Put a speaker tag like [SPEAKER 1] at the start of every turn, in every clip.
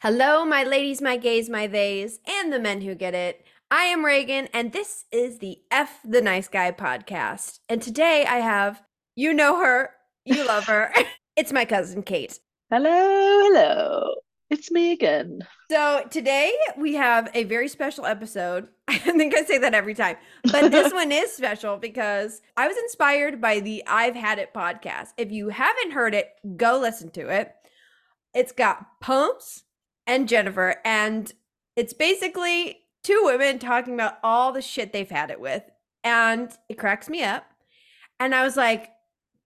[SPEAKER 1] Hello, my ladies, my gays, my theys, and the men who get it. I am Reagan, and this is the F the Nice Guy podcast. And today I have, you know her, you love her. it's my cousin Kate.
[SPEAKER 2] Hello, hello. It's me again.
[SPEAKER 1] So today we have a very special episode. I think I say that every time, but this one is special because I was inspired by the I've Had It podcast. If you haven't heard it, go listen to it. It's got Pumps and Jennifer, and it's basically two women talking about all the shit they've had it with. And it cracks me up. And I was like,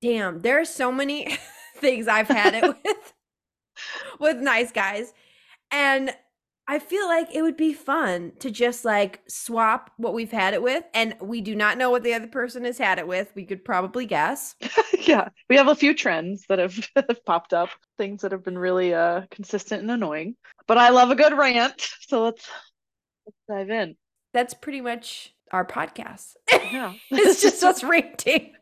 [SPEAKER 1] damn, there are so many things I've had it with with nice guys. And I feel like it would be fun to just like swap what we've had it with. And we do not know what the other person has had it with. We could probably guess.
[SPEAKER 2] yeah, we have a few trends that have, have popped up, things that have been really uh, consistent and annoying. But I love a good rant. So let's, let's dive in.
[SPEAKER 1] That's pretty much our podcast.
[SPEAKER 2] Yeah.
[SPEAKER 1] it's just us ranting.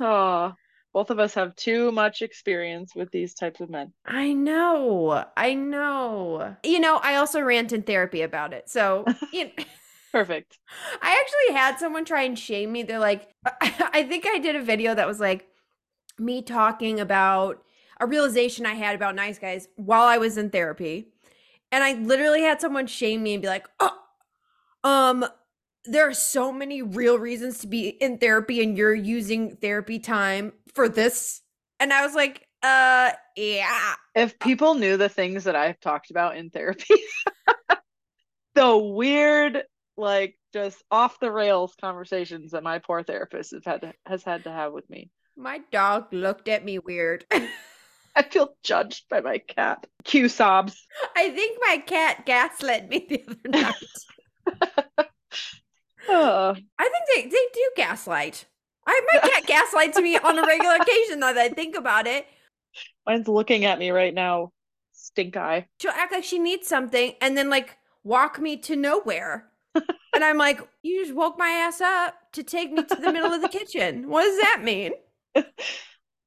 [SPEAKER 2] oh, both of us have too much experience with these types of men.
[SPEAKER 1] I know. I know. You know, I also rant in therapy about it. So, you know,
[SPEAKER 2] Perfect.
[SPEAKER 1] I actually had someone try and shame me. They're like, I think I did a video that was like me talking about a realization I had about nice guys while I was in therapy. And I literally had someone shame me and be like, oh, um, there are so many real reasons to be in therapy and you're using therapy time for this. And I was like, uh, yeah.
[SPEAKER 2] If people knew the things that I've talked about in therapy, the weird, like just off the rails conversations that my poor therapist has had to, has had to have with me.
[SPEAKER 1] My dog looked at me weird.
[SPEAKER 2] I feel judged by my cat. Cue sobs.
[SPEAKER 1] I think my cat gaslit me the other night.
[SPEAKER 2] Uh,
[SPEAKER 1] I think they, they do gaslight. I my cat gaslights me on a regular occasion now that I think about it.
[SPEAKER 2] mine's looking at me right now. Stink eye.
[SPEAKER 1] She'll act like she needs something and then like walk me to nowhere. and I'm like, you just woke my ass up to take me to the middle of the kitchen. What does that mean?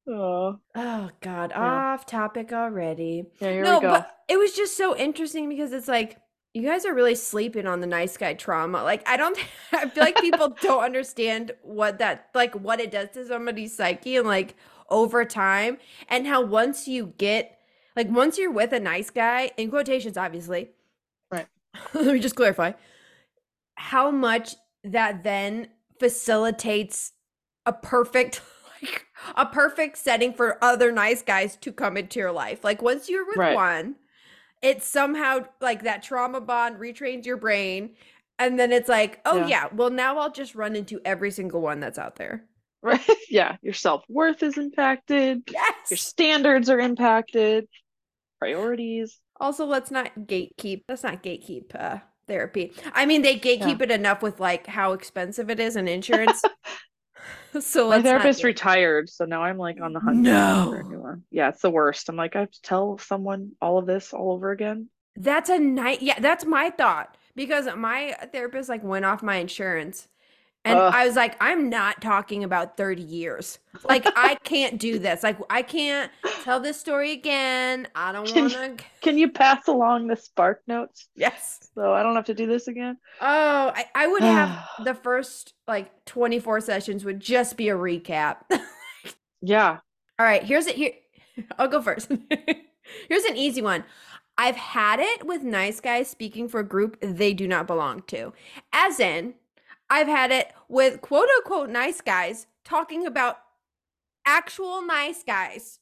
[SPEAKER 2] Oh,
[SPEAKER 1] Oh God,
[SPEAKER 2] Yeah.
[SPEAKER 1] off topic already.
[SPEAKER 2] yeah, here
[SPEAKER 1] no,
[SPEAKER 2] we go.
[SPEAKER 1] but it was just so interesting because it's like you guys are really sleeping on the nice guy trauma. Like I don't I feel like people don't understand what that like what it does to somebody's psyche and like over time and how once you get like once you're with a nice guy in quotations obviously.
[SPEAKER 2] Right.
[SPEAKER 1] Let me just clarify how much that then facilitates a perfect like a perfect setting for other nice guys to come into your life. Like once you're with
[SPEAKER 2] Right.
[SPEAKER 1] one, it's somehow like that trauma bond retrains your brain. And then it's like, oh
[SPEAKER 2] Yeah.
[SPEAKER 1] yeah, well now I'll just run into every single one that's out there.
[SPEAKER 2] Right? Yeah, your self worth is impacted.
[SPEAKER 1] yes Your
[SPEAKER 2] standards are impacted. Priorities.
[SPEAKER 1] Also, let's not gatekeep. Let's not gatekeep uh, therapy. I mean, they gatekeep it enough with like how expensive it is and insurance. so
[SPEAKER 2] My therapist retired, so now I'm like on the hunt
[SPEAKER 1] No.
[SPEAKER 2] for a new one. Yeah, it's the worst. I'm like, I have to tell someone all of this all over again.
[SPEAKER 1] That's a night. Yeah, that's my thought because my therapist like went off my insurance, and
[SPEAKER 2] Ugh.
[SPEAKER 1] I was like, I'm not talking about 30 years. Like I can't do this. Like I can't tell this story again. I don't want to.
[SPEAKER 2] Can you pass along the spark notes
[SPEAKER 1] Yes.
[SPEAKER 2] so I don't have to do this again?
[SPEAKER 1] Oh, I, I would have the first like 24 sessions would just be a recap.
[SPEAKER 2] Yeah.
[SPEAKER 1] All right, here's it. Here, I'll go first. here's an easy one. I've had it with nice guys speaking for a group they do not belong to. As in, I've had it with quote unquote nice guys talking about actual nice guys.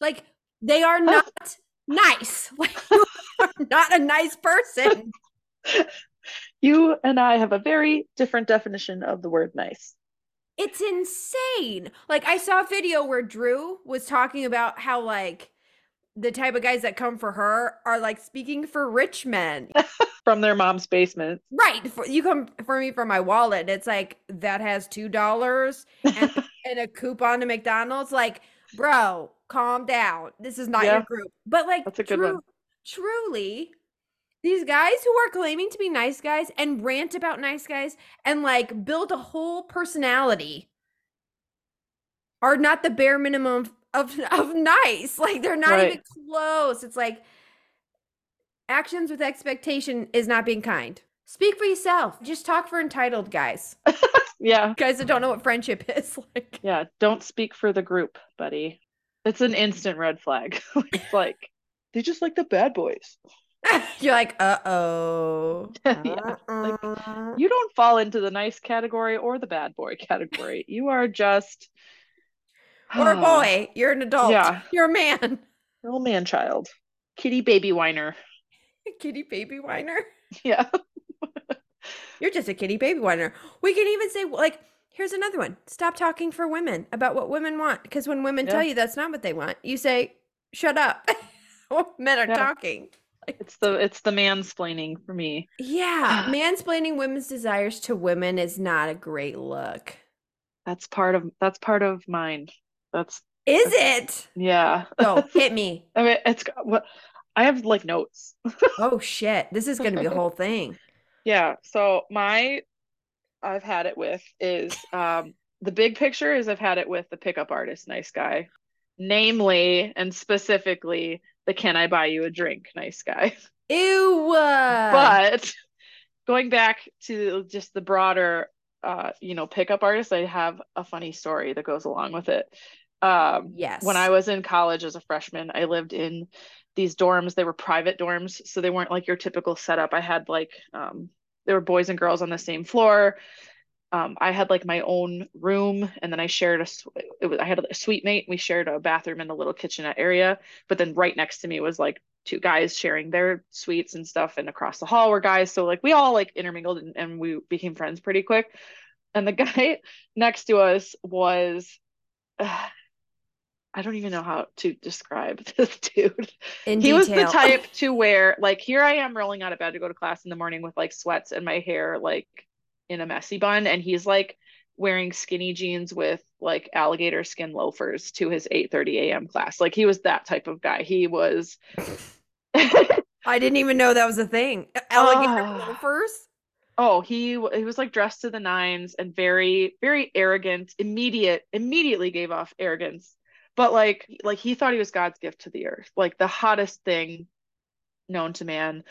[SPEAKER 1] Like they are oh. not nice. Like you are not a nice person.
[SPEAKER 2] You and I have a very different definition of the word nice.
[SPEAKER 1] It's insane. Like I saw a video where Drew was talking about how like the type of guys that come for her are like speaking for rich men.
[SPEAKER 2] From their mom's basement.
[SPEAKER 1] right. For, you come for me for my wallet. It's like that has two dollars and, and a coupon to McDonald's. Like, bro, calm down. This is not
[SPEAKER 2] Yeah.
[SPEAKER 1] your group. But like
[SPEAKER 2] That's a good
[SPEAKER 1] tru-
[SPEAKER 2] one.
[SPEAKER 1] truly, these guys who are claiming to be nice guys and rant about nice guys and like build a whole personality are not the bare minimum of of nice. Like they're not even close. It's like Actions with expectation is not being kind. Speak for yourself. Just talk for entitled guys.
[SPEAKER 2] Yeah.
[SPEAKER 1] Guys that don't know what friendship is. Like
[SPEAKER 2] Yeah. Don't speak for the group, buddy. It's an instant red flag. it's like they just like the bad boys.
[SPEAKER 1] you're like, uh oh.
[SPEAKER 2] Yeah, like, You don't fall into the nice category or the bad boy category. You are just
[SPEAKER 1] or a oh. boy. You're an adult.
[SPEAKER 2] Yeah.
[SPEAKER 1] You're a man.
[SPEAKER 2] Little man child. Kitty baby whiner.
[SPEAKER 1] Kitty baby whiner.
[SPEAKER 2] Yeah.
[SPEAKER 1] You're just a kitty baby whiner. We can even say, like, here's another one. Stop talking for women about what women want. Because when women tell you that's not what they want, you say, shut up. Men are
[SPEAKER 2] Yeah.
[SPEAKER 1] talking.
[SPEAKER 2] It's the it's the mansplaining for me.
[SPEAKER 1] Yeah. Mansplaining women's desires to women is not a great look.
[SPEAKER 2] That's part of that's part of mine. That's
[SPEAKER 1] Is it?
[SPEAKER 2] yeah.
[SPEAKER 1] Go, hit me.
[SPEAKER 2] I mean, it's what I have like notes.
[SPEAKER 1] Oh, shit. This is going to be a whole thing.
[SPEAKER 2] Yeah. So my I've had it with is um the big picture is I've had it with the pickup artist, nice guy. Namely and specifically the can I buy you a drink, nice guy.
[SPEAKER 1] Ew.
[SPEAKER 2] But going back to just the broader uh, you know, pickup artist, I have a funny story that goes along with it. Um
[SPEAKER 1] yes.
[SPEAKER 2] when I was in college as a freshman, I lived in these dorms. They were private dorms, so they weren't like your typical setup. I had like um, there were boys and girls on the same floor. Um, I had like my own room, and then I shared a. It was I had a suite mate. We shared a bathroom and a little kitchenette area. But then right next to me was like two guys sharing their suites and stuff, and across the hall were guys. So like we all like intermingled and, and we became friends pretty quick. And the guy next to us was. I don't even know how to describe this dude.
[SPEAKER 1] In
[SPEAKER 2] he was the type to wear like here I am rolling out of bed to go to class in the morning with like sweats and my hair like in a messy bun and he's like wearing skinny jeans with like alligator skin loafers to his 8:30 a.m. class. Like he was that type of guy. He was
[SPEAKER 1] I didn't even know that was a thing. Alligator
[SPEAKER 2] Ah.
[SPEAKER 1] loafers.
[SPEAKER 2] Oh, he he was like dressed to the nines and very very arrogant. Immediate immediately gave off arrogance. But like like he thought he was God's gift to the earth. Like the hottest thing known to man.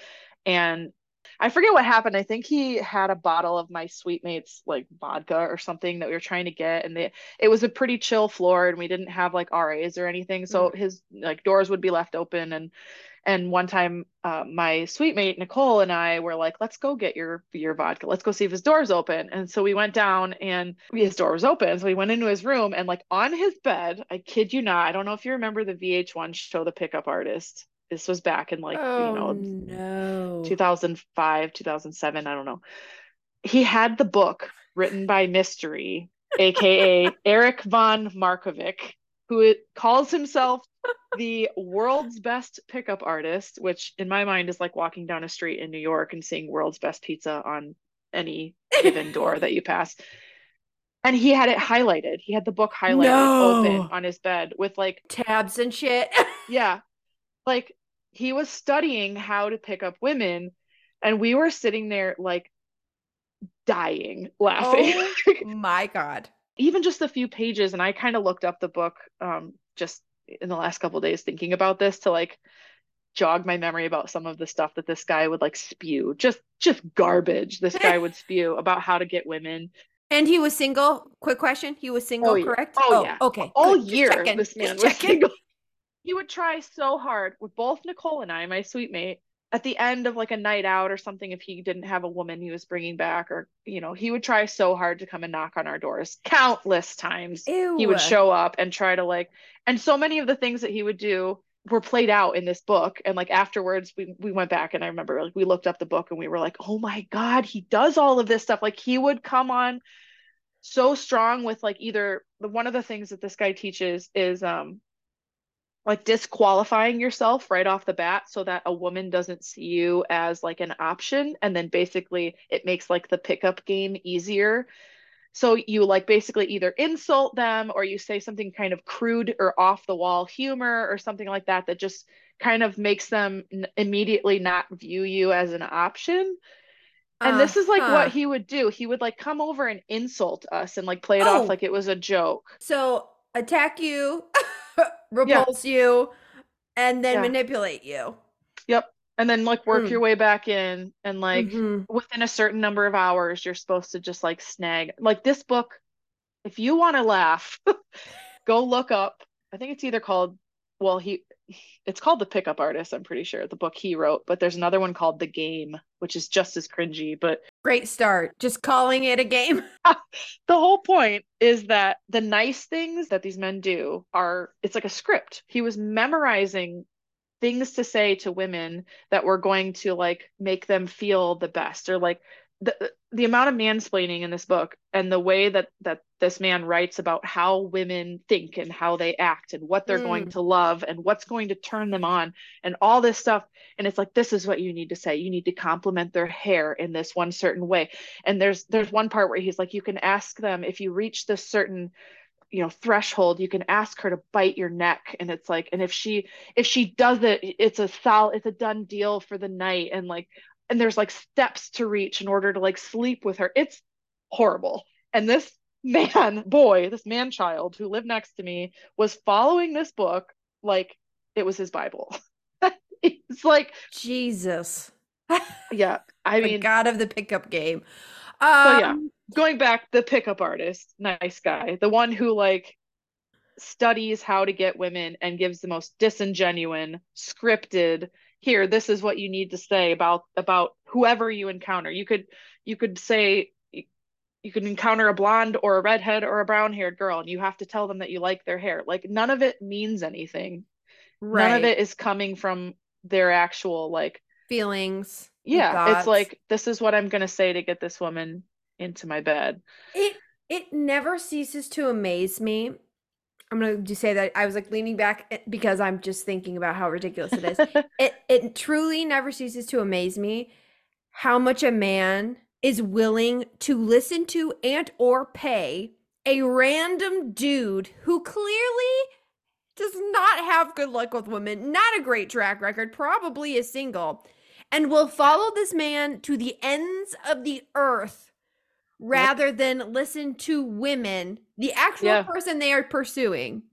[SPEAKER 2] And I forget what happened. I think he had a bottle of my suite mate's like vodka or something that we were trying to get and they it was a pretty chill floor and we didn't have like RAs or anything. So mm. his like doors would be left open and and one time uh, my suite mate Nicole and I were like, let's go get your your vodka. Let's go see if his door's open. And so we went down and his door was open. So we went into his room and like on his bed, I kid you not, I don't know if you remember the VH1 show The Pickup Artist. This was back in like,
[SPEAKER 1] oh
[SPEAKER 2] you know,
[SPEAKER 1] no.
[SPEAKER 2] 2005, 2007, I don't know. He had the book written by Mystery, aka Erik von Markovik, who it- calls himself the world's best pickup artist, which in my mind is like walking down a street in New York and seeing world's best pizza on any given door that you pass. And he had it highlighted. He had the book highlighted
[SPEAKER 1] No.
[SPEAKER 2] open on his bed with like
[SPEAKER 1] Tabs and shit.
[SPEAKER 2] yeah. Like he was studying how to pick up women and we were sitting there like dying laughing.
[SPEAKER 1] oh my god.
[SPEAKER 2] Even just a few pages and I kind of looked up the book um just in the last couple days thinking about this to like jog my memory about some of the stuff that this guy would like spew. Just just garbage this guy would spew about how to get women.
[SPEAKER 1] And he was single. Quick question. He was single,
[SPEAKER 2] Oh, yeah.
[SPEAKER 1] correct?
[SPEAKER 2] Oh, oh yeah.
[SPEAKER 1] Okay.
[SPEAKER 2] All
[SPEAKER 1] good.
[SPEAKER 2] Year this man was single. He would try so hard with both Nicole and I, my suite mate, at the end of like a night out or something, if he didn't have a woman he was bringing back, or, you know, he would try so hard to come and knock on our doors countless times.
[SPEAKER 1] Ew.
[SPEAKER 2] He would show up and try to like, and so many of the things that he would do were played out in this book. And like afterwards, we, we went back and I remember like we looked up the book and we were like, oh my God, he does all of this stuff. Like he would come on so strong with like either the one of the things that this guy teaches is um like disqualifying yourself right off the bat so that a woman doesn't see you as like an option and then basically it makes like the pickup game easier so you like basically either insult them or you say something kind of crude or off the wall humor or something like that that just kind of makes them n- immediately not view you as an option and this is like
[SPEAKER 1] Uh-huh.
[SPEAKER 2] what he would do. He would like come over and insult us and like play it
[SPEAKER 1] Oh.
[SPEAKER 2] off like it was a joke.
[SPEAKER 1] So attack you, repulse you, and then
[SPEAKER 2] Yeah.
[SPEAKER 1] manipulate you.
[SPEAKER 2] Yep. and then like work
[SPEAKER 1] Mm.
[SPEAKER 2] your way back in and like
[SPEAKER 1] Mhm.
[SPEAKER 2] within a certain number of hours you're supposed to just like snag like this book if you want to laugh go look up i think it's either called well he it's called the pickup artist i'm pretty sure the book he wrote but there's another one called the game which is just as cringy but
[SPEAKER 1] Great start. Just calling it a game.
[SPEAKER 2] the whole point is that the nice things that these men do are it's like a script he was memorizing things to say to women that were going to like make them feel the best or like the the amount of mansplaining in this book and the way that that this man writes about how women think and how they act and what they're going
[SPEAKER 1] Mm.
[SPEAKER 2] to love and what's going to turn them on and all this stuff. And it's like this is what you need to say. You need to compliment their hair in this one certain way. And there's there's one part where he's like you can ask them if you reach this certain you know threshold you can ask her to bite your neck. And it's like and if she if she does it it's a sol it's a done deal for the night. And like and there's like steps to reach in order to like sleep with her it's horrible and this man boy this man child who lived next to me was following this book like it was his bible it's like
[SPEAKER 1] Jesus.
[SPEAKER 2] yeah i
[SPEAKER 1] the
[SPEAKER 2] mean
[SPEAKER 1] god of the pickup game.
[SPEAKER 2] So, yeah.
[SPEAKER 1] Um,
[SPEAKER 2] going back the pickup artist nice guy the one who like studies how to get women and gives the most disingenuine scripted here this is what you need to say about about whoever you encounter you could you could say you could encounter a blonde or a redhead or a brown haired girl and you have to tell them that you like their hair like none of it means anything
[SPEAKER 1] right.
[SPEAKER 2] none of it is coming from their actual like
[SPEAKER 1] feelings.
[SPEAKER 2] yeah it's like this is what i'm going to say to get this woman into my bed
[SPEAKER 1] It it never ceases to amaze me. I'm gonna just say that I was like leaning back eh, because I'm just thinking about how ridiculous it is. it it truly never ceases to amaze me how much a man is willing to listen to and or pay a random dude who clearly does not have good luck with women, not a great track record, probably is single, and will follow this man to the ends of the earth rather than listen to women, the actual
[SPEAKER 2] Yeah.
[SPEAKER 1] person they are pursuing.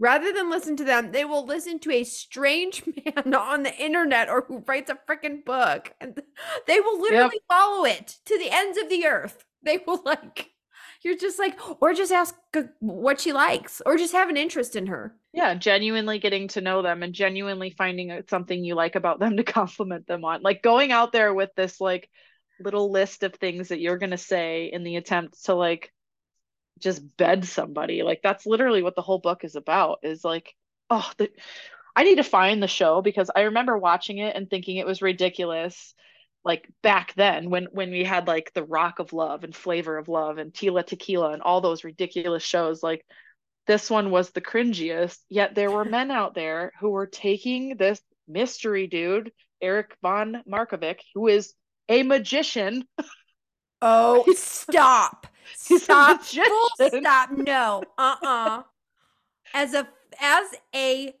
[SPEAKER 1] Rather than listen to them, they will listen to a strange man on the internet or who writes a freaking book. And they will literally follow it to the ends of the earth. They will like, you're just like, or just ask what she likes, or just have an interest in her.
[SPEAKER 2] yeah genuinely getting to know them and genuinely finding out something you like about them to compliment them on like going out there with this like little list of things that you're going to say in the attempt to like just bed somebody. Like that's literally what the whole book is about is like oh the, i need to find the show because i remember watching it and thinking it was ridiculous like back then when when we had like the rock of love and flavor of love and tila tequila and all those ridiculous shows. Like this one was the cringiest yet there were men out there who were taking this mystery dude erik von markovik who is a magician
[SPEAKER 1] Oh, stop. Stop. Full stop. No. Uh-uh. As a as a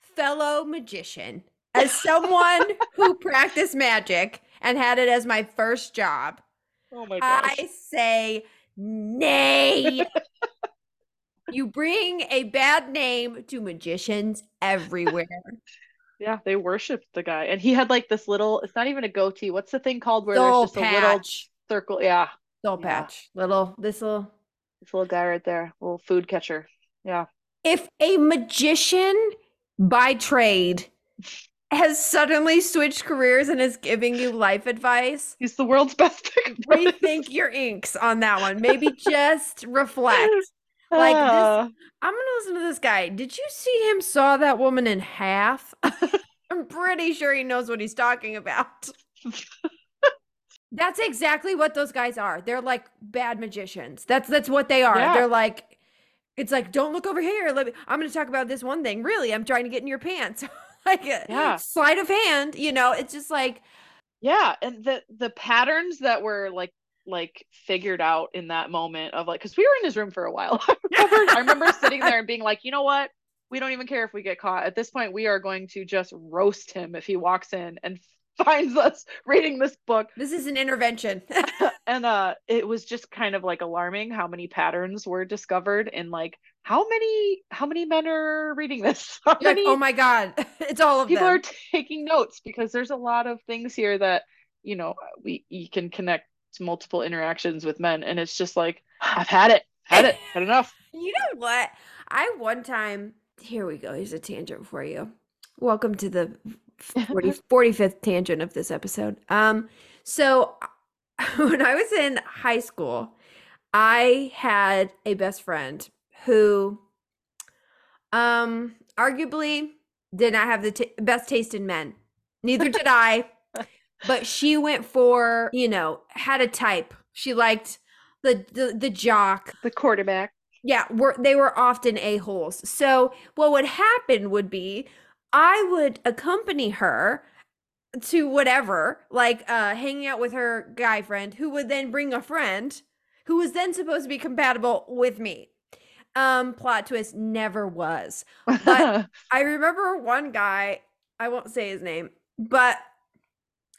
[SPEAKER 1] fellow magician, as someone who practiced magic and had it as my first job,
[SPEAKER 2] oh my gosh
[SPEAKER 1] I say nay. you bring a bad name to magicians everywhere.
[SPEAKER 2] Yeah they worshipped the guy. And he had like this little it's not even a goatee. What's the thing called where
[SPEAKER 1] Soul
[SPEAKER 2] there's just a little circle? Yeah.
[SPEAKER 1] Soul
[SPEAKER 2] Yeah.
[SPEAKER 1] patch. Little this little.
[SPEAKER 2] This little guy right there little food catcher. Yeah.
[SPEAKER 1] If a magician by trade has suddenly switched careers and is giving you life advice,
[SPEAKER 2] he's the world's best
[SPEAKER 1] rethink your inks on that one. Maybe just reflect. Like this-
[SPEAKER 2] Ah.
[SPEAKER 1] I'm gonna listen to this guy. Did you see him saw that woman in half? I'm pretty sure he knows what he's talking about. That's exactly what those guys are. They're like bad magicians. That's that's what they are.
[SPEAKER 2] Yeah.
[SPEAKER 1] They're like it's like don't look over here. Let me I'm to talk about this one thing. Really, I'm trying to get in your pants. like a
[SPEAKER 2] Yeah.
[SPEAKER 1] sleight of hand, you know. It's just like
[SPEAKER 2] Yeah, and the the patterns that were like like figured out in that moment of like because we were in his room for a while. I remember, I remember sitting there and being like, you know what? We don't even care if we get caught. At this point, we are going to just roast him if he walks in and finds us reading this book.
[SPEAKER 1] this is an intervention.
[SPEAKER 2] And uh it was just kind of like alarming how many patterns were discovered in like how many how many men are reading this?
[SPEAKER 1] Like, oh my god, it's all of
[SPEAKER 2] people
[SPEAKER 1] them.
[SPEAKER 2] are taking notes because there's a lot of things here that you know we you can connect to multiple interactions with men and it's just like I've had it, had it, had enough.
[SPEAKER 1] You know what? I one time, here we go. Here's a tangent for you. Welcome to the 40, 45th tangent of this episode. Um, so when I was in high school, I had a best friend who, um, arguably did not have the t- best taste in men. Neither did I. But she went for, you know, had a type. She liked the the, the jock,
[SPEAKER 2] The quarterback.
[SPEAKER 1] yeah, were they were often a-holes. So what would happen would be I would accompany her to whatever, like uh hanging out with her guy friend who would then bring a friend who was then supposed to be compatible with me. Um plot twist never was. But- I remember one guy, I won't say his name, but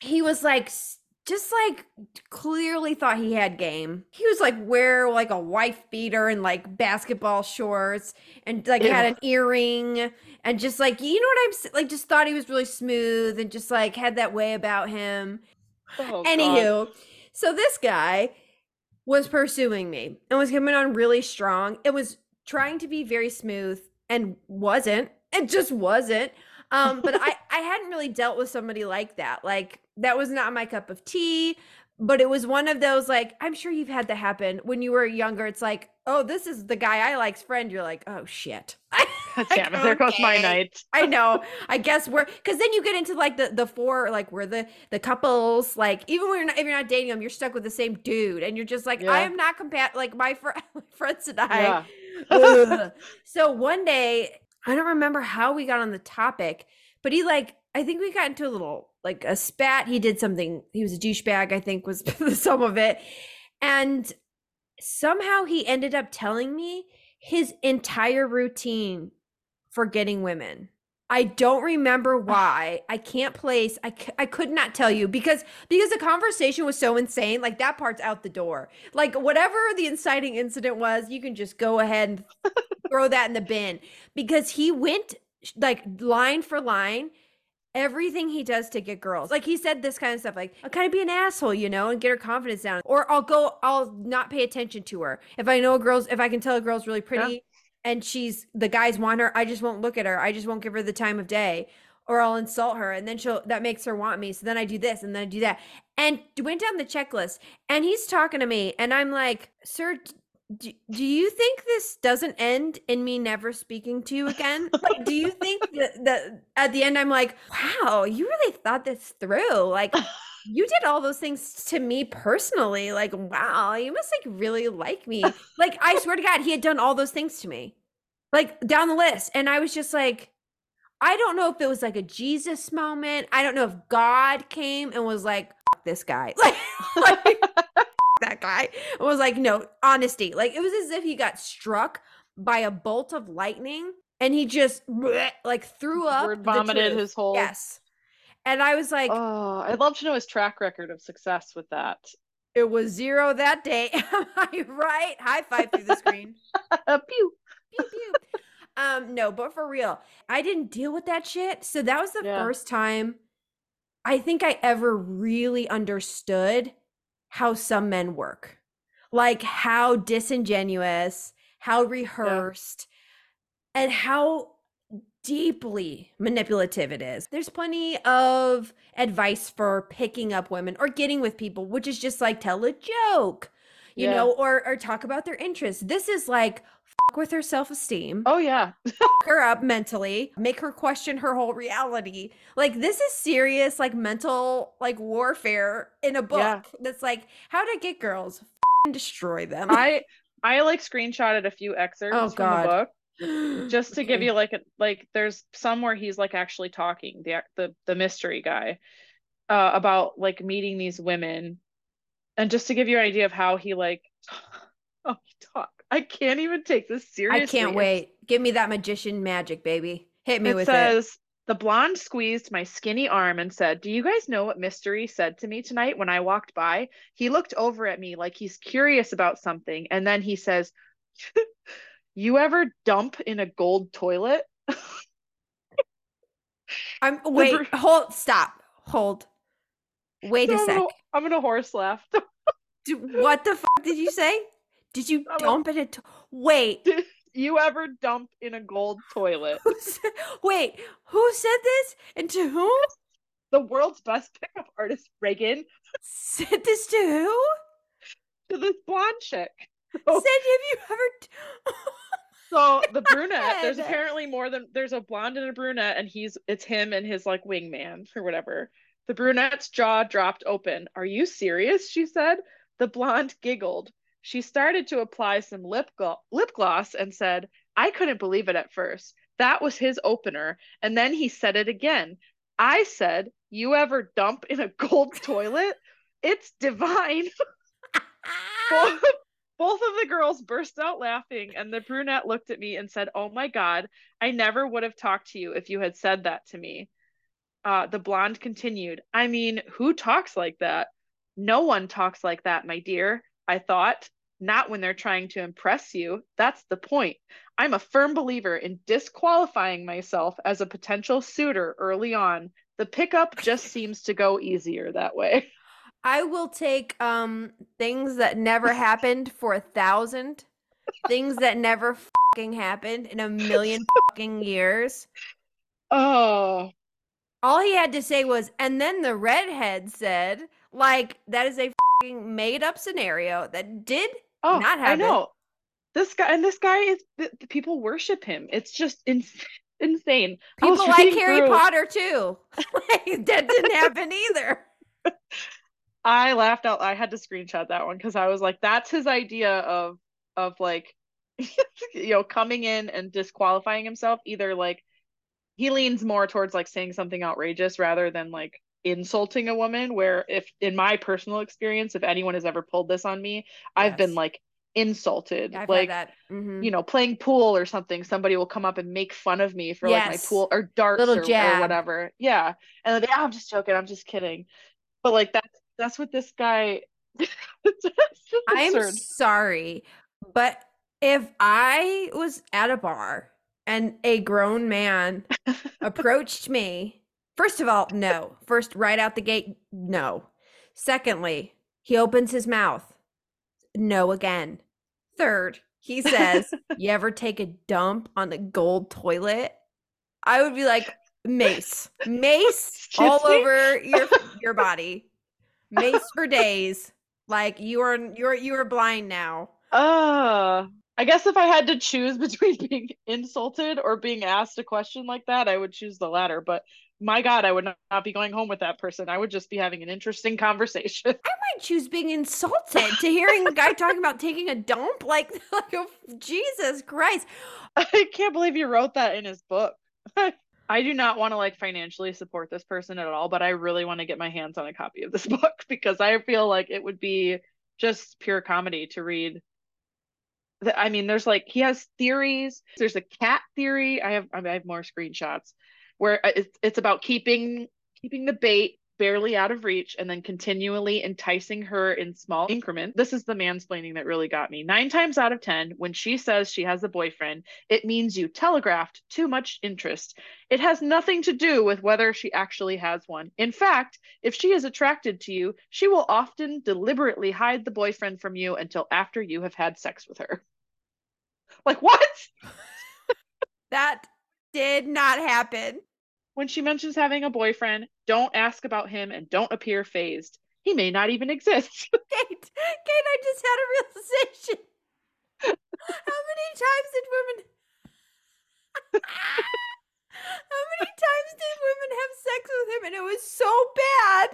[SPEAKER 1] he was like s- just like clearly thought he had game. He was like wear like a wife beater and like basketball shorts and like had an earring and just like you know what I'm s- like just thought he was really smooth and just like had that way about him.
[SPEAKER 2] Oh, God.
[SPEAKER 1] Anywho, so this guy was pursuing me and was coming on really strong. It was trying to be very smooth and wasn't. It just wasn't. Um, but I I hadn't really dealt with somebody like that. Like that was not my cup of tea. But it was one of those like I'm sure you've had that happen when you were younger. It's like, oh, this is the guy I like's friend. You're like, oh shit.
[SPEAKER 2] God damn it, there goes my night.
[SPEAKER 1] I know. I guess we're because then you get into like the the four like we're the the couples like even when you're not if you're not dating them you're stuck with the same dude and you're just like I am not compat like my, fr- my friends and I.
[SPEAKER 2] Yeah.
[SPEAKER 1] So one day I don't remember how we got on the topic, but he like I think we got into a little like a spat. He did something. He was a douchebag. I think was some of it, and somehow he ended up telling me his entire routine for getting women. I don't remember ah. why. I can't place. I, c- I could not tell you because because the conversation was so insane. Like that part's out the door. Like whatever the inciting incident was, you can just go ahead and throw that in the bin because he went like line for line everything he does to get girls. Like he said this kind of stuff like I'll kind of be an asshole, you know, and get her confidence down. Or I'll go I'll not pay attention to her. If I know a girl's if I can tell a girl's really pretty and she's the guys want her, I just won't look at her. I just won't give her the time of day. Or I'll insult her and then she'll that makes her want me. So then I do this and then I do that. And went down the checklist and he's talking to me and I'm like, sir, do, do you think this doesn't end in me never speaking to you again? Like, do you think that, that at the end I'm like, wow, you really thought this through? Like, you did all those things to me personally. Like, wow, you must like really like me. Like, I swear to God, he had done all those things to me, like down the list. And I was just like, I don't know if it was like a Jesus moment. I don't know if God came and was like, this guy. Like, like that guy. Was like, no, honesty. Like, it was as if he got struck by a bolt of lightning and he just bleh, like threw up.
[SPEAKER 2] Word vomited his whole.
[SPEAKER 1] Yes. And I was like,
[SPEAKER 2] Oh, I'd love to know his track record of success with that.
[SPEAKER 1] it was zero that day. Am I right? High five through the screen.
[SPEAKER 2] Pew.
[SPEAKER 1] pew pew. Um, no, but for real, I didn't deal with that shit. So that was the
[SPEAKER 2] Yeah.
[SPEAKER 1] first time I think I ever really understood how some men work. Like how disingenuous, how rehearsed, and how deeply manipulative it is. There's plenty of advice for picking up women or getting with people, which is just like tell a joke, you
[SPEAKER 2] Yeah.
[SPEAKER 1] know, or or talk about their interests. This is like with her self-esteem,
[SPEAKER 2] Oh yeah.
[SPEAKER 1] her up mentally, make her question her whole reality. Like this is serious like mental like warfare in a book
[SPEAKER 2] Yeah.
[SPEAKER 1] that's like how to get girls destroy them.
[SPEAKER 2] I I like screenshotted a few excerpts
[SPEAKER 1] Oh,
[SPEAKER 2] from the book just to give you like a like there's some where he's like actually talking the the the mystery guy uh about like meeting these women and just to give you an idea of how he like oh I can't even take this seriously.
[SPEAKER 1] I
[SPEAKER 2] can't
[SPEAKER 1] wait. Give me that magician magic, baby. Hit me
[SPEAKER 2] It
[SPEAKER 1] with it.
[SPEAKER 2] It says the blonde squeezed my skinny arm and said, Do you guys know what Mystery said to me tonight when I walked by? He looked over at me like he's curious about something, and then he says, You ever dump in a gold toilet?
[SPEAKER 1] I'm wait,
[SPEAKER 2] br-
[SPEAKER 1] hold, stop, hold. Wait a
[SPEAKER 2] I'm
[SPEAKER 1] sec.
[SPEAKER 2] gonna, I'm gonna horse laugh.
[SPEAKER 1] Do, what the fuck did you say? Did you dump in a to- wait?
[SPEAKER 2] you ever dump in a gold toilet?
[SPEAKER 1] Who said, wait, who said this? And to whom?
[SPEAKER 2] The world's best pickup artist, Reagan,
[SPEAKER 1] Said this to who?
[SPEAKER 2] to this blonde chick.
[SPEAKER 1] Said
[SPEAKER 2] So,
[SPEAKER 1] have you ever? d-
[SPEAKER 2] so the brunette, there's apparently more than there's a blonde and a brunette, and he's it's him and his like wingman or whatever. The brunette's jaw dropped open. Are you serious? She said. The blonde giggled. She started to apply some lip glo- lip gloss and said, "I couldn't believe it at first. That was his opener." And then he said it again. I said, "You ever dump in a gold toilet? It's divine." both, both of the girls burst out laughing, and the brunette looked at me and said, Oh my God, I never would have talked to you if you had said that to me. Uh, the blonde continued, I mean, who talks like that? No one talks like that, my dear. I thought, not when they're trying to impress you. That's the point. I'm a firm believer in disqualifying myself as a potential suitor early on. The pickup just seems to go easier that way.
[SPEAKER 1] I will take um things that never happened for a thousand, things that never fucking happened in a million fucking years.
[SPEAKER 2] Oh,
[SPEAKER 1] All he had to say was, and then the redhead said, like that is a made up scenario that did
[SPEAKER 2] Oh,
[SPEAKER 1] not happen.
[SPEAKER 2] I know. This guy and this guy is the, the people worship him. It's just in, insane.
[SPEAKER 1] People like Harry
[SPEAKER 2] through-
[SPEAKER 1] Potter too. like that didn't happen either.
[SPEAKER 2] I laughed out. I had to screenshot that one because I was like, that's his idea of of like you know coming in and disqualifying himself. Either like he leans more towards like saying something outrageous rather than like insulting a woman. Where if in my personal experience, if anyone has ever pulled this on me, I've been like insulted. Like.
[SPEAKER 1] Mhm.
[SPEAKER 2] you know, playing pool or something, somebody will come up and make fun of me for like my pool or darts or, or whatever. Yeah. And then, yeah, I'm just joking. I'm just kidding. But like that's that's what this guy
[SPEAKER 1] I'm
[SPEAKER 2] absurd.
[SPEAKER 1] sorry, but if I was at a bar and a grown man approached me, first of all, no. First, right out the gate, no. Secondly, he opens his mouth, no again. Third, he says, You ever take a dump on the gold toilet? I would be like, Mace, mace all
[SPEAKER 2] me?
[SPEAKER 1] over your your body, mace for days. Like you are you're you are blind now.
[SPEAKER 2] Uh I guess if I had to choose between being insulted or being asked a question like that, I would choose the latter. But my God, I would not, be going home with that person. I would just be having an interesting conversation.
[SPEAKER 1] I might choose being insulted to hearing a guy talking about taking a dump. Like, like oh, Jesus Christ.
[SPEAKER 2] I can't believe you wrote that in his book. I do not want to like financially support this person at all, but I really want to get my hands on a copy of this book because I feel like it would be just pure comedy to read. I mean, there's like he has theories. There's a cat theory. I have I have more screenshots where uh, it's it's about keeping keeping the bait barely out of reach and then continually enticing her in small increments. This is the mansplaining that really got me. Nine times out of 10, when she says she has a boyfriend, it means you telegraphed too much interest. It has nothing to do with whether she actually has one. In fact, if she is attracted to you, she will often deliberately hide the boyfriend from you until after you have had sex with her. Like, what?
[SPEAKER 1] That did not happen.
[SPEAKER 2] When she mentions having a boyfriend, don't ask about him and don't appear fazed. He may not even exist.
[SPEAKER 1] Kate, Kate, I just had a realization. How many times did women How many times did women have sex with him and it was so bad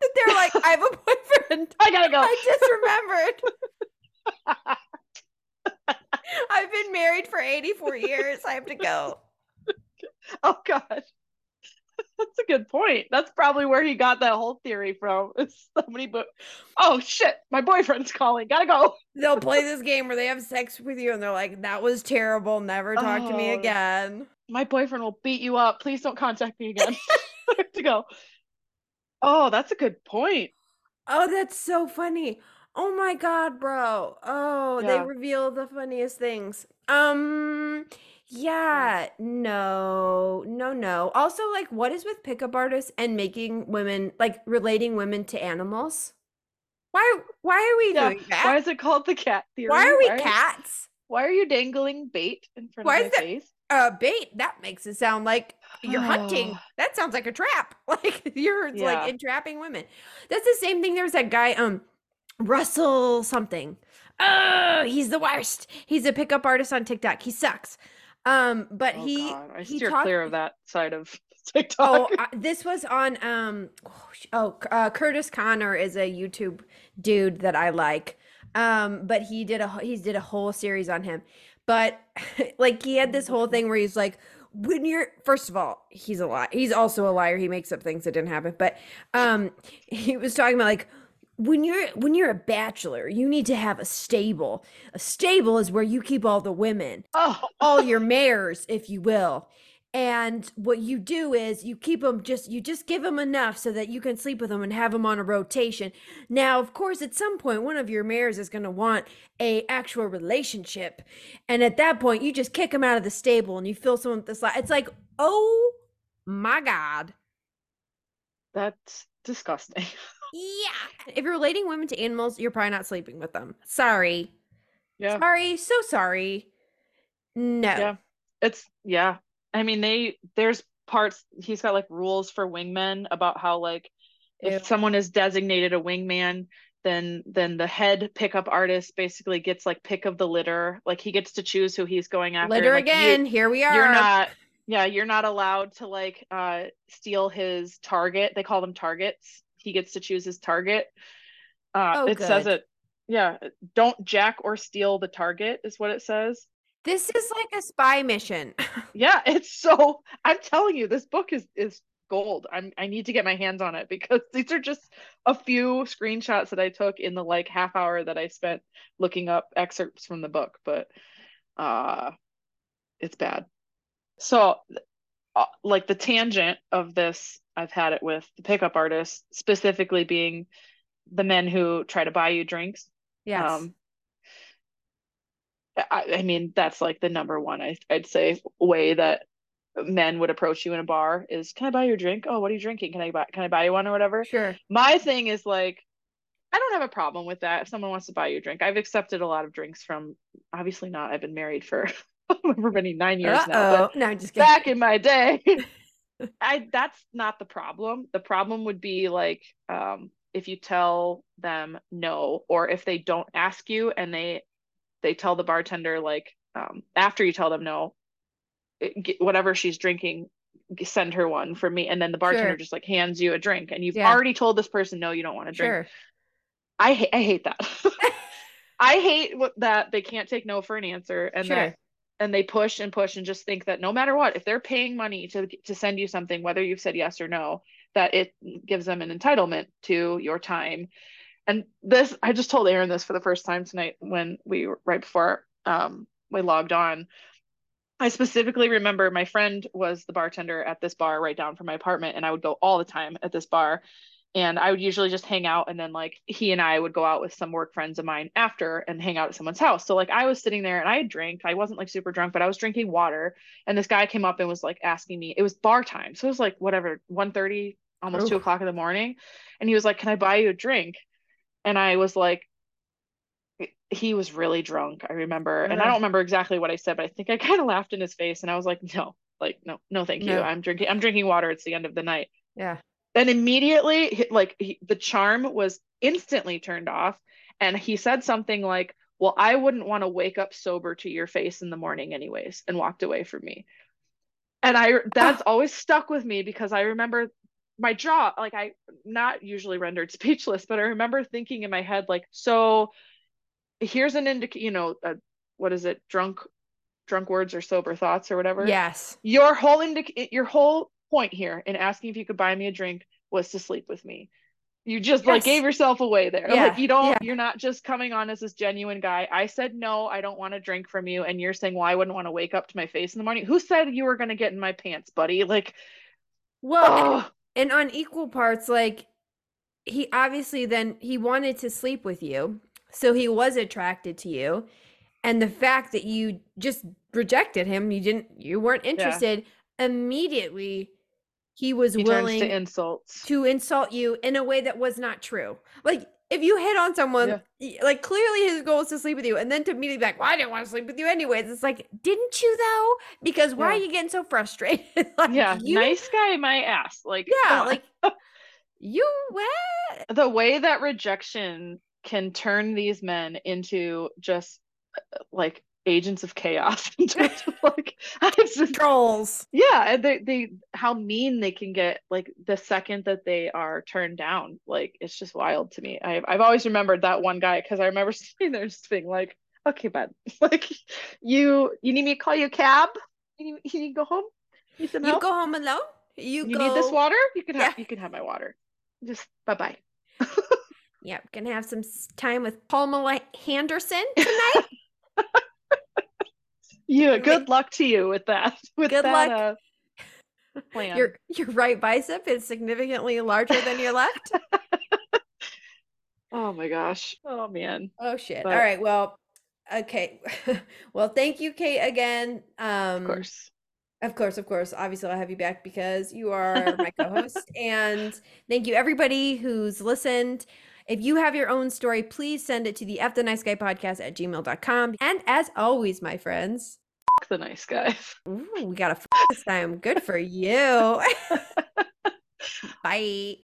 [SPEAKER 1] that they're like, I have a boyfriend.
[SPEAKER 2] I gotta go.
[SPEAKER 1] I just remembered. I've been married for 84 years. I have to go.
[SPEAKER 2] Oh god. That's a good point. That's probably where he got that whole theory from. It's somebody but oh shit, my boyfriend's calling. Gotta go.
[SPEAKER 1] They'll play this game where they have sex with you and they're like, that was terrible. Never talk to me
[SPEAKER 2] Oh.
[SPEAKER 1] again.
[SPEAKER 2] My boyfriend will beat you up. Please don't contact me again. I have to go. Oh, that's a good point.
[SPEAKER 1] Oh, that's so funny. Oh my God, bro. Oh, they reveal the funniest things. Um yeah, no, no, no. Also, like, what is with pickup artists and making women like relating women to animals? Why why are we
[SPEAKER 2] Yeah.
[SPEAKER 1] doing that?
[SPEAKER 2] Why is it called the cat theory?
[SPEAKER 1] Why are we
[SPEAKER 2] Why
[SPEAKER 1] cats?
[SPEAKER 2] Why are you dangling bait in front
[SPEAKER 1] Why
[SPEAKER 2] of my
[SPEAKER 1] that-
[SPEAKER 2] face?
[SPEAKER 1] Uh bait, that makes it sound like you're hunting. That sounds like a trap. Like you're
[SPEAKER 2] Yeah.
[SPEAKER 1] like entrapping women. That's the same thing. There was that guy, um, Russell something. Oh, he's the worst. He's a pickup artist on TikTok. He sucks. Um, but
[SPEAKER 2] Oh,
[SPEAKER 1] he
[SPEAKER 2] God. I
[SPEAKER 1] he
[SPEAKER 2] steer
[SPEAKER 1] talked-
[SPEAKER 2] clear of that side of
[SPEAKER 1] Oh,
[SPEAKER 2] TikTok.
[SPEAKER 1] uh, this was on um oh, oh uh, Curtis Connor is a YouTube dude that I like. Um but he did a wh- he did a whole series on him. But like he had this whole thing where he's like when you're first of all, he's a lie. He's also a liar. He makes up things that didn't happen. But um he was talking about like when you're when you're a bachelor, you need to have a stable. A stable is where you keep all the women
[SPEAKER 2] oh,
[SPEAKER 1] all your mares, if you will. And what you do is you keep them just you just give them enough so that you can sleep with them and have them on a rotation. Now, of course, at some point one of your mares is going to want a actual relationship. And at that point, you just kick them out of the stable and you fill someone with the li- It's like, "Oh my god."
[SPEAKER 2] that's disgusting.
[SPEAKER 1] Yeah. If you're relating women to animals, you're probably not sleeping with them. Sorry.
[SPEAKER 2] Yeah.
[SPEAKER 1] Sorry, so sorry. No.
[SPEAKER 2] Yeah. It's yeah. I mean they there's parts he's got like rules for wingmen about how like if someone is designated a wingman then then the head pickup artist basically gets like pick of the litter like he gets to choose who he's going after
[SPEAKER 1] Litter
[SPEAKER 2] like, you-
[SPEAKER 1] again. Here we are.
[SPEAKER 2] you're not yeah you're not allowed to like uh steal his target they call them targets he gets to choose his target. Uh
[SPEAKER 1] Oh,
[SPEAKER 2] it says it yeah don't jack or steal the target is what it says.
[SPEAKER 1] This is like a spy mission.
[SPEAKER 2] yeah it's so i'm telling you this book is is gold. I'm i need to get my hands on it because these are just a few screenshots that i took in the like half hour that i spent looking up excerpts from the book but uh it's bad. So uh, like the tangent of this i've had it with the pickup artists specifically being the men who try to buy you drinks
[SPEAKER 1] yes.
[SPEAKER 2] um I, I mean that's like the number one I, I'd say way that men would approach you in a bar is can I buy you a drink? Oh, what are you drinking? Can I buy can I buy you one or whatever?
[SPEAKER 1] sure.
[SPEAKER 2] My thing is like I don't have a problem with that if someone wants to buy you a drink. I've accepted a lot of drinks from obviously not. I've been married for however many nine years now, but
[SPEAKER 1] Uh-oh. No, I'm just kidding.
[SPEAKER 2] back in my day i that's not the problem the problem would be like um if you tell them no or if they don't ask you and they they tell the bartender like um after you tell them no it- get- whatever she's drinking send her one for me and then the bartender
[SPEAKER 1] Sure.
[SPEAKER 2] just like hands you a drink and you've
[SPEAKER 1] Yeah.
[SPEAKER 2] already told this person no you don't want to drink
[SPEAKER 1] Sure.
[SPEAKER 2] i ha- i hate that i hate what, that they can't take no for an answer and
[SPEAKER 1] Sure.
[SPEAKER 2] that and they push and push and just think that no matter what, if they're paying money to to send you something, whether you've said yes or no, that it gives them an entitlement to your time. And this, I just told Aaron this for the first time tonight when we right before um, we logged on. I specifically remember my friend was the bartender at this bar right down from my apartment, and I would go all the time at this bar. And I would usually just hang out, and then like he and I would go out with some work friends of mine after and hang out at someone's house. So like I was sitting there and I had drank. I wasn't like super drunk, but I was drinking water. And this guy came up and was like asking me. It was bar time, so it was like whatever, 1.30, almost two o'clock in the morning. And he was like, "Can I buy you a drink?" And I was like, he was really drunk. I remember, and I don't remember exactly what I said, but I think I kind of laughed in his face, and I was like, "No, like no, no, thank you. I'm drinking. I'm drinking water. It's the end of the night."
[SPEAKER 1] Yeah.
[SPEAKER 2] And immediately like he, the charm was instantly turned off and he said something like well i wouldn't want to wake up sober to your face in the morning anyways and walked away from me. And i that's always stuck with me because i remember my jaw like i not usually rendered speechless but i remember thinking in my head like so here's an indic you know uh, what is it? Drunk drunk words or sober thoughts or whatever?
[SPEAKER 1] Yes.
[SPEAKER 2] your whole indic- your whole point here in asking if you could buy me a drink was to sleep with me. You just like gave yourself away there.
[SPEAKER 1] Yeah,
[SPEAKER 2] Like you don't
[SPEAKER 1] yeah.
[SPEAKER 2] you're not just coming on as this genuine guy. I said no, I don't want to drink from you and you're saying, "Well, I wouldn't want to wake up to my face in the morning." Who said you were going to get in my pants, buddy? Like
[SPEAKER 1] Well,
[SPEAKER 2] oh,
[SPEAKER 1] and on equal parts, like he obviously then he wanted to sleep with you, so he was attracted to you. And the fact that you just rejected him, you didn't, you weren't interested, immediately he was
[SPEAKER 2] He
[SPEAKER 1] willing
[SPEAKER 2] to insults.
[SPEAKER 1] to insult you in a way that was not true. Like if you hit on someone,
[SPEAKER 2] Yeah.
[SPEAKER 1] like clearly his goal is to sleep with you, and then to immediately be like, "Well, I didn't want to sleep with you anyways." It's like, didn't you though? Because why are you getting so frustrated? like,
[SPEAKER 2] yeah,
[SPEAKER 1] you,
[SPEAKER 2] nice guy, my ass. Like,
[SPEAKER 1] yeah, like you what?
[SPEAKER 2] the way that rejection can turn these men into just uh, like agents of chaos in terms of like it's just
[SPEAKER 1] Trolls.
[SPEAKER 2] yeah and they they how mean they can get like the second that they are turned down like it's just wild to me i've, I've always remembered that one guy because i remember sitting there just being like okay bud like you you need me to call you a cab you need, you need to go home you need some
[SPEAKER 1] You go home alone. You,
[SPEAKER 2] you
[SPEAKER 1] go.
[SPEAKER 2] need this water you can have
[SPEAKER 1] Yeah.
[SPEAKER 2] you can have my water just bye-bye
[SPEAKER 1] Yep, gonna have some time with Paul Henderson tonight.
[SPEAKER 2] Yeah, good luck to you with that. With
[SPEAKER 1] Good
[SPEAKER 2] that,
[SPEAKER 1] luck.
[SPEAKER 2] Uh, plan.
[SPEAKER 1] your your right bicep is significantly larger than your left.
[SPEAKER 2] Oh my gosh. Oh man.
[SPEAKER 1] Oh shit.
[SPEAKER 2] But-
[SPEAKER 1] All right. Well, okay. well, thank you, Kate, again. Um
[SPEAKER 2] Of course.
[SPEAKER 1] Of course, of course. Obviously, I'll have you back because you are my co-host. and thank you everybody who's listened. If you have your own story, please send it to the F the Nice Guy podcast at gmail.com. And as always, my friends,
[SPEAKER 2] F the nice guys.
[SPEAKER 1] ooh, we got a f- this time. Good for you. Bye.